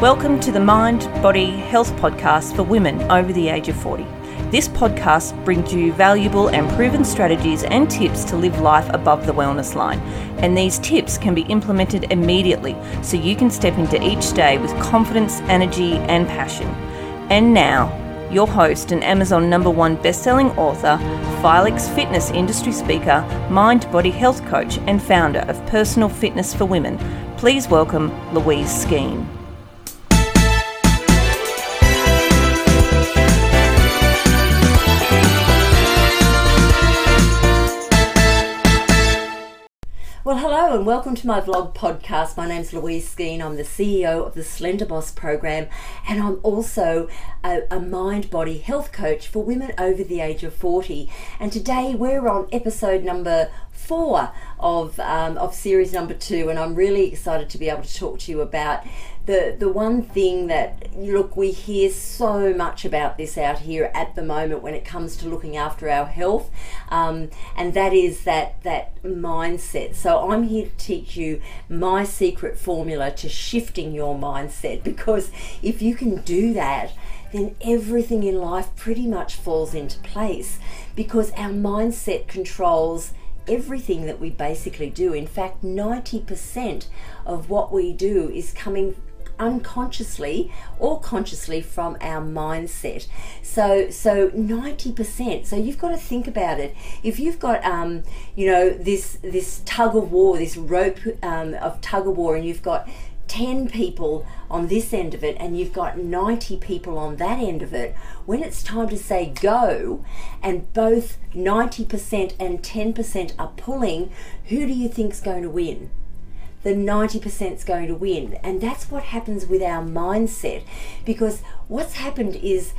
Welcome to the Mind Body Health Podcast for women over the age of 40. This podcast brings you valuable and proven strategies and tips to live life above the wellness line. And these tips can be implemented immediately so you can step into each day with confidence, energy, and passion. And now, your host and Amazon number one best-selling author, FILEX fitness industry speaker, mind body health coach, and founder of Personal Fitness for Women. Please welcome Louise Skene. Hello and welcome to my vlog podcast. My name's Louise Skeen. I'm the CEO of the Slender Boss program, and I'm also a, a, mind body health coach for women over the age of 40. And today we're on episode number four of, um, of series number two, and I'm really excited to be able to talk to you about the the one thing that look we hear so much about this out here at the moment when it comes to looking after our health, um, and that is that that mindset. So I'm here to teach you my secret formula to shifting your mindset because if you can do that then everything in life pretty much falls into place because our mindset controls everything that we basically do. In fact, 90% of what we do is coming unconsciously or consciously from our mindset. So so 90%. So you've got to think about it. If you've got um, you know this this tug of war, this rope um, of tug of war and you've got 10 people on this end of it and you've got 90 people on that end of it, when it's time to say go and both 90% and 10% are pulling, who do you think's going to win? The 90% is going to win. And that's what happens with our mindset. Because what's happened is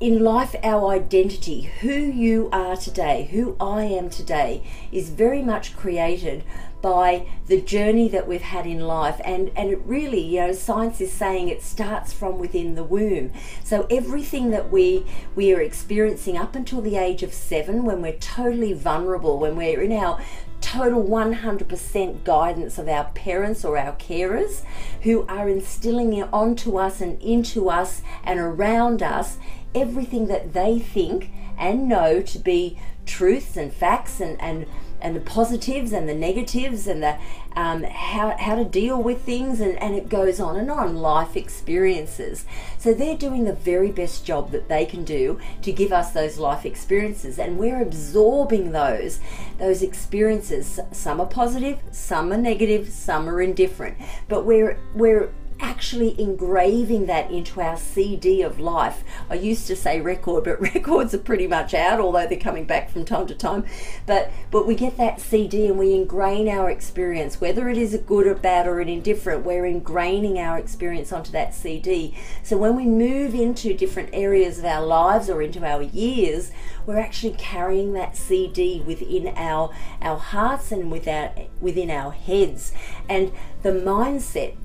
in life, our identity, who you are today, who I am today, is very much created by the journey that we've had in life. And and it really you know science is saying it starts from within the womb. So everything that we we are experiencing up until the age of 7 when we're totally vulnerable when we're in our total 100% guidance of our parents or our carers who are instilling it onto us and into us and around us everything that they think and know to be truths and facts and, and and the positives and the negatives and the um, how, how to deal with things and, and it goes on and on. Life experiences. So they're doing the very best job that they can do to give us those life experiences and we're absorbing those those experiences. Some are positive some are negative some are indifferent but we're we're actually engraving that into our CD of life. I used to say record, but records are pretty much out, although they're coming back from time to time. But but we get that CD and we ingrain our experience, whether it is a good or bad or an indifferent. We're ingraining our experience onto that CD. So when we move into different areas of our lives or into our years, we're actually carrying that CD within our our hearts and without within our heads. And the mindset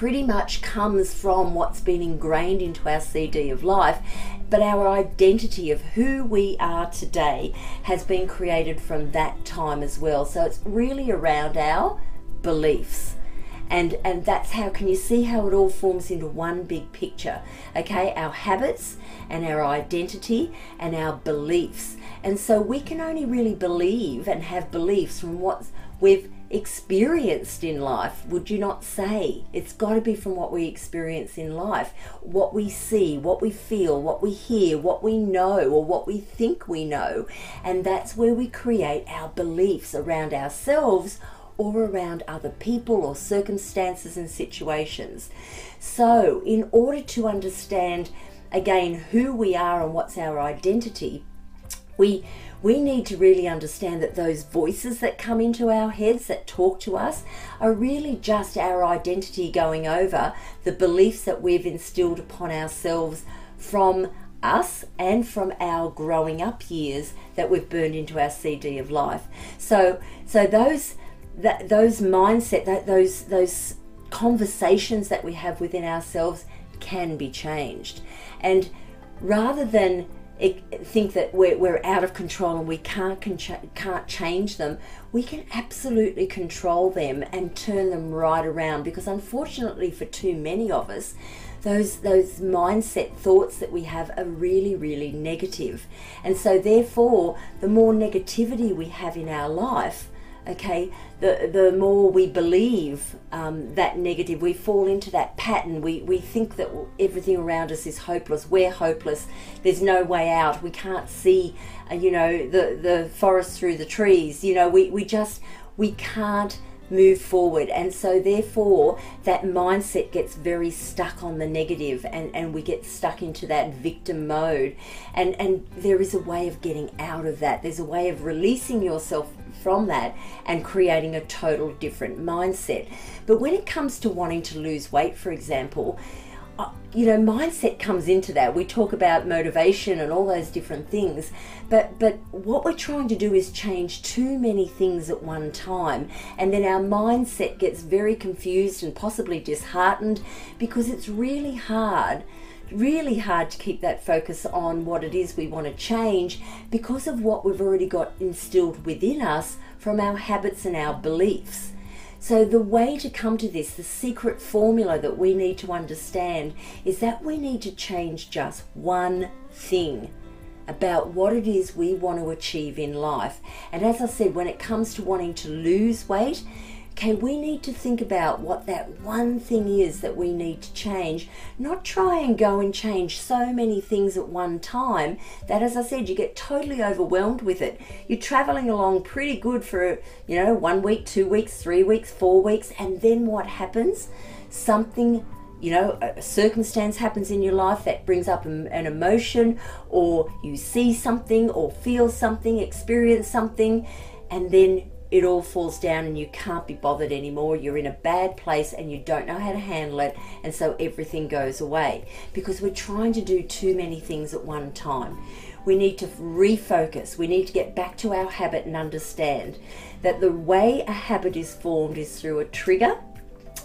pretty much comes from what's been ingrained into our CD of life, but our identity of who we are today has been created from that time as well. So it's really around our beliefs. And, and that's how can you see how it all forms into one big picture okay our habits and our identity and our beliefs and so we can only really believe and have beliefs from what we've experienced in life, would you not say? It's got to be from what we experience in life, what we see, what we feel, what we hear, what we know, or what we think we know. And that's where we create our beliefs around ourselves or around other people or circumstances and situations. So, in order to understand again who we are and what's our identity, we we need to really understand that those voices that come into our heads that talk to us are really just our identity going over the beliefs that we've instilled upon ourselves from us and from our growing up years that we've burned into our CD of life. So so those that those mindset that those those conversations that we have within ourselves can be changed. And rather than think that we're, we're out of control and we can't can't change them, we can absolutely control them and turn them right around. Because unfortunately, for too many of us, those those mindset thoughts that we have are really really negative, and so therefore, the more negativity we have in our life, okay the the more we believe um, that negative we fall into that pattern. We we think that everything around us is hopeless. We're hopeless. There's no way out. We can't see uh, you know the the forest through the trees. You know we we just we can't move forward. And so therefore that mindset gets very stuck on the negative and and we get stuck into that victim mode. And and there is a way of getting out of that. There's a way of releasing yourself from that and creating a total different mindset. But when it comes to wanting to lose weight, for example, Uh, you know mindset comes into that we talk about motivation and all those different things but but what we're trying to do is change too many things at one time and then our mindset gets very confused and possibly disheartened because it's really hard really hard to keep that focus on what it is we want to change because of what we've already got instilled within us from our habits and our beliefs. So, the way to come to this, the secret formula that we need to understand, is that we need to change just one thing about what it is we want to achieve in life. And as I said, when it comes to wanting to lose weight, Okay, we need to think about what that one thing is that we need to change, not try and go and change so many things at one time that, as I said, you get totally overwhelmed with it. You're traveling along pretty good for, you know, one week, two weeks, three weeks, four weeks, and then what happens? Something you know, a circumstance happens in your life that brings up an emotion, or you see something, or feel something, experience something, and then it all falls down and you can't be bothered anymore. You're in a bad place and you don't know how to handle it, and so everything goes away because we're trying to do too many things at one time. We need to refocus. We need to get back to our habit and understand that the way a habit is formed is through a trigger.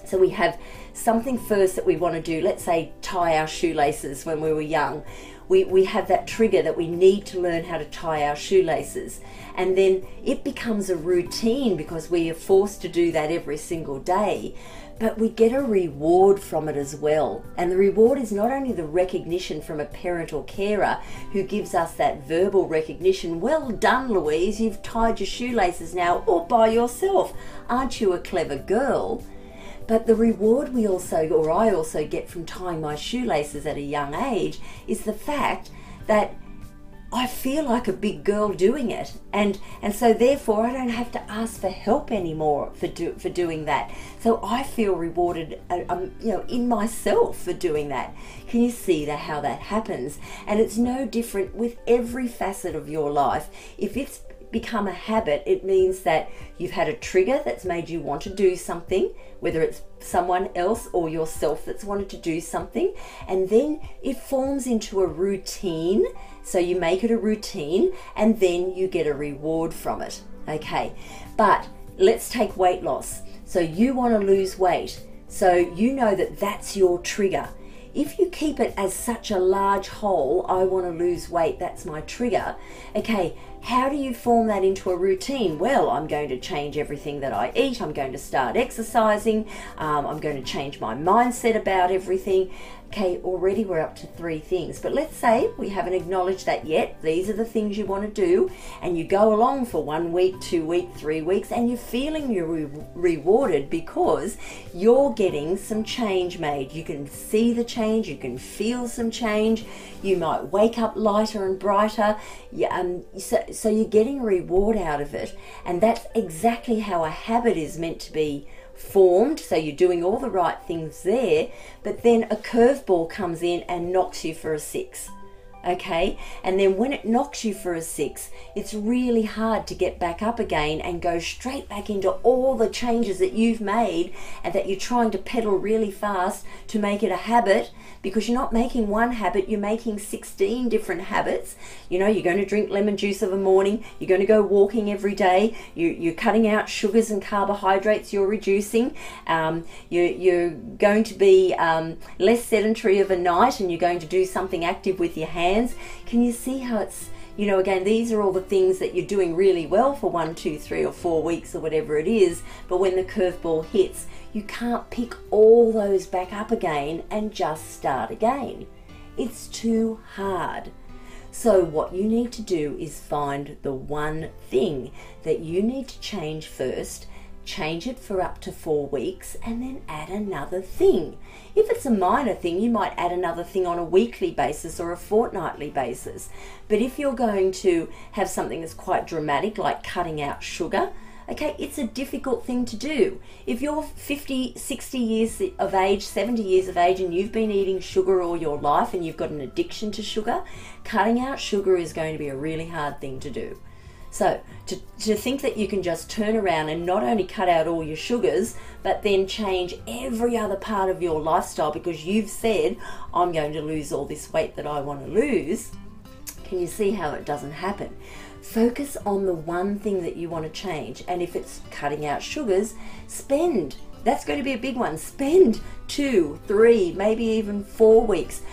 So we have something first that we want to do. Let's say tie our shoelaces when we were young we, we have that trigger that we need to learn how to tie our shoelaces. And then it becomes a routine because we are forced to do that every single day. But we get a reward from it as well. And the reward is not only the recognition from a parent or carer who gives us that verbal recognition well done, Louise, you've tied your shoelaces now all by yourself. Aren't you a clever girl? But the reward we also, or I also get from tying my shoelaces at a young age, is the fact that I feel like a big girl doing it, and and so therefore I don't have to ask for help anymore for do, for doing that. So I feel rewarded, uh, um, you know, in myself for doing that. Can you see how that happens? And it's no different with every facet of your life. If it's become a habit, it means that you've had a trigger that's made you want to do something, whether it's someone else or yourself that's wanted to do something, and then it forms into a routine. So you make it a routine and then you get a reward from it. Okay, but let's take weight loss. So you want to lose weight. So you know that that's your trigger if you keep it as such a large whole, I want to lose weight, that's my trigger. Okay, how do you form that into a routine? Well, I'm going to change everything that I eat. I'm going to start exercising. Um, I'm going to change my mindset about everything. Okay, already we're up to three things. But let's say we haven't acknowledged that yet. These are the things you want to do, and you go along for one week, two weeks, three weeks, and you're feeling you're re- rewarded because you're getting some change made. You can see the change, you can feel some change. You might wake up lighter and brighter. Um, so, so you're getting reward out of it, and that's exactly how a habit is meant to be formed, so you're doing all the right things there, but then a curveball comes in and knocks you for a six. Okay, and then when it knocks you for a six, it's really hard to get back up again and go straight back into all the changes that you've made and that you're trying to pedal really fast to make it a habit because you're not making one habit, you're making 16 different habits. You know, you're going to drink lemon juice of a morning, you're going to go walking every day, you, are cutting out sugars and carbohydrates, you're reducing, um, you, you're going to be um, less sedentary of a night and you're going to do something active with your hands Can you see how it's you know, again, these are all the things that you're doing really well for one, two, three, or four weeks or whatever it is. But when the curveball hits, you can't pick all those back up again and just start again. It's too hard. So, what you need to do is find the one thing that you need to change first change it for up to four weeks, and then add another thing. If it's a minor thing, you might add another thing on a weekly basis or a fortnightly basis. But if you're going to have something that's quite dramatic, like cutting out sugar, okay, it's a difficult thing to do. If you're 50, 60 years of age, 70 years of age, and you've been eating sugar all your life and you've got an addiction to sugar, cutting out sugar is going to be a really hard thing to do. So to, to think that you can just turn around and not only cut out all your sugars, but then change every other part of your lifestyle because you've said, I'm going to lose all this weight that I want to lose, can you see how it doesn't happen? Focus on the one thing that you want to change. And if it's cutting out sugars, spend. That's going to be a big one. Spend two, three, maybe even four weeks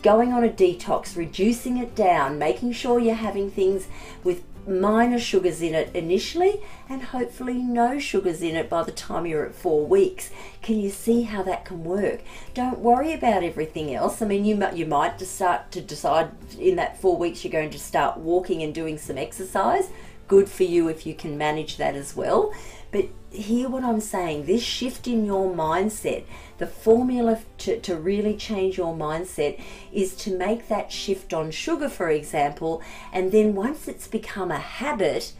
going on a detox, reducing it down, making sure you're having things with minor sugars in it initially and hopefully no sugars in it by the time you're at four weeks. Can you see how that can work? Don't worry about everything else. I mean, you might, you might just start to decide in that four weeks you're going to start walking and doing some exercise. Good for you if you can manage that as well. But hear what I'm saying this shift in your mindset, the formula to, to really change your mindset is to make that shift on sugar, for example, and then once it's become a habit,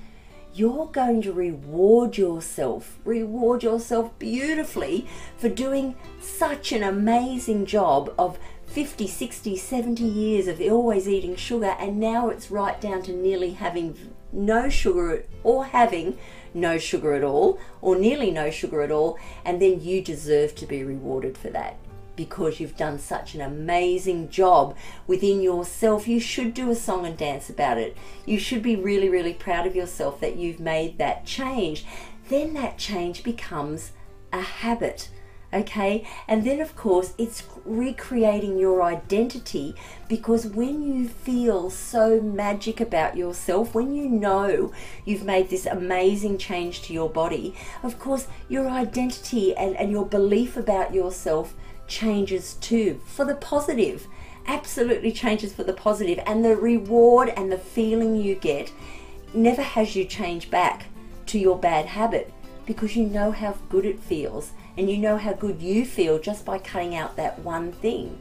you're going to reward yourself, reward yourself beautifully for doing such an amazing job of 50, 60, 70 years of always eating sugar, and now it's right down to nearly having no sugar or having no sugar at all or nearly no sugar at all, and then you deserve to be rewarded for that because you've done such an amazing job within yourself. You should do a song and dance about it. You should be really, really proud of yourself that you've made that change. Then that change becomes a habit okay? And then, of course, it's recreating your identity because when you feel so magic about yourself, when you know you've made this amazing change to your body, of course, your identity and, and your belief about yourself changes too for the positive. Absolutely changes for the positive, and the reward and the feeling you get never has you change back to your bad habit because you know how good it feels and you know how good you feel just by cutting out that one thing.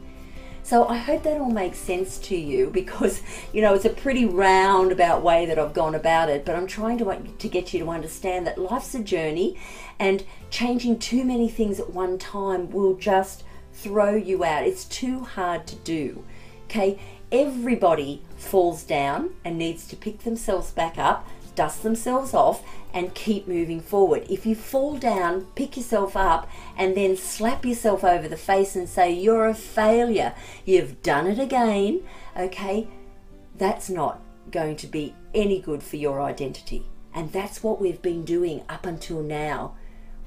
So I hope that all makes sense to you because you know it's a pretty roundabout way that I've gone about it, but I'm trying to to get you to understand that life's a journey and changing too many things at one time will just throw you out. It's too hard to do. Okay? Everybody falls down and needs to pick themselves back up dust themselves off and keep moving forward. If you fall down, pick yourself up and then slap yourself over the face and say, You're a failure, you've done it again, okay, that's not going to be any good for your identity. And that's what we've been doing up until now.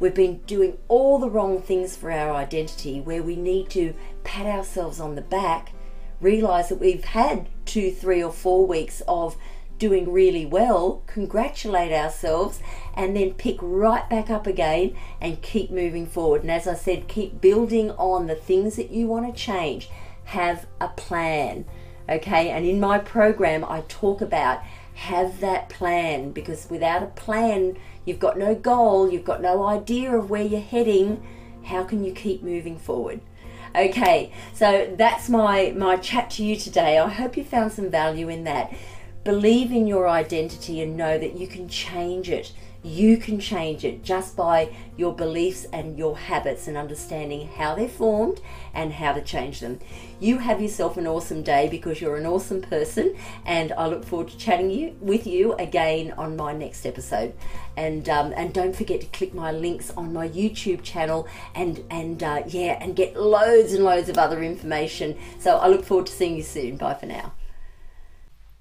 We've been doing all the wrong things for our identity where we need to pat ourselves on the back, realize that we've had two, three, or four weeks of doing really well, congratulate ourselves, and then pick right back up again and keep moving forward. And as I said, keep building on the things that you want to change. Have a plan. Okay, and in my program, I talk about have that plan because without a plan, you've got no goal, you've got no idea of where you're heading. How can you keep moving forward? Okay, so that's my my chat to you today. I hope you found some value in that. Believe in your identity and know that you can change it. You can change it just by your beliefs and your habits and understanding how they're formed and how to change them. You have yourself an awesome day because you're an awesome person, and I look forward to chatting you with you again on my next episode. And um, and don't forget to click my links on my YouTube channel and and uh, yeah, and get loads and loads of other information. So I look forward to seeing you soon. Bye for now.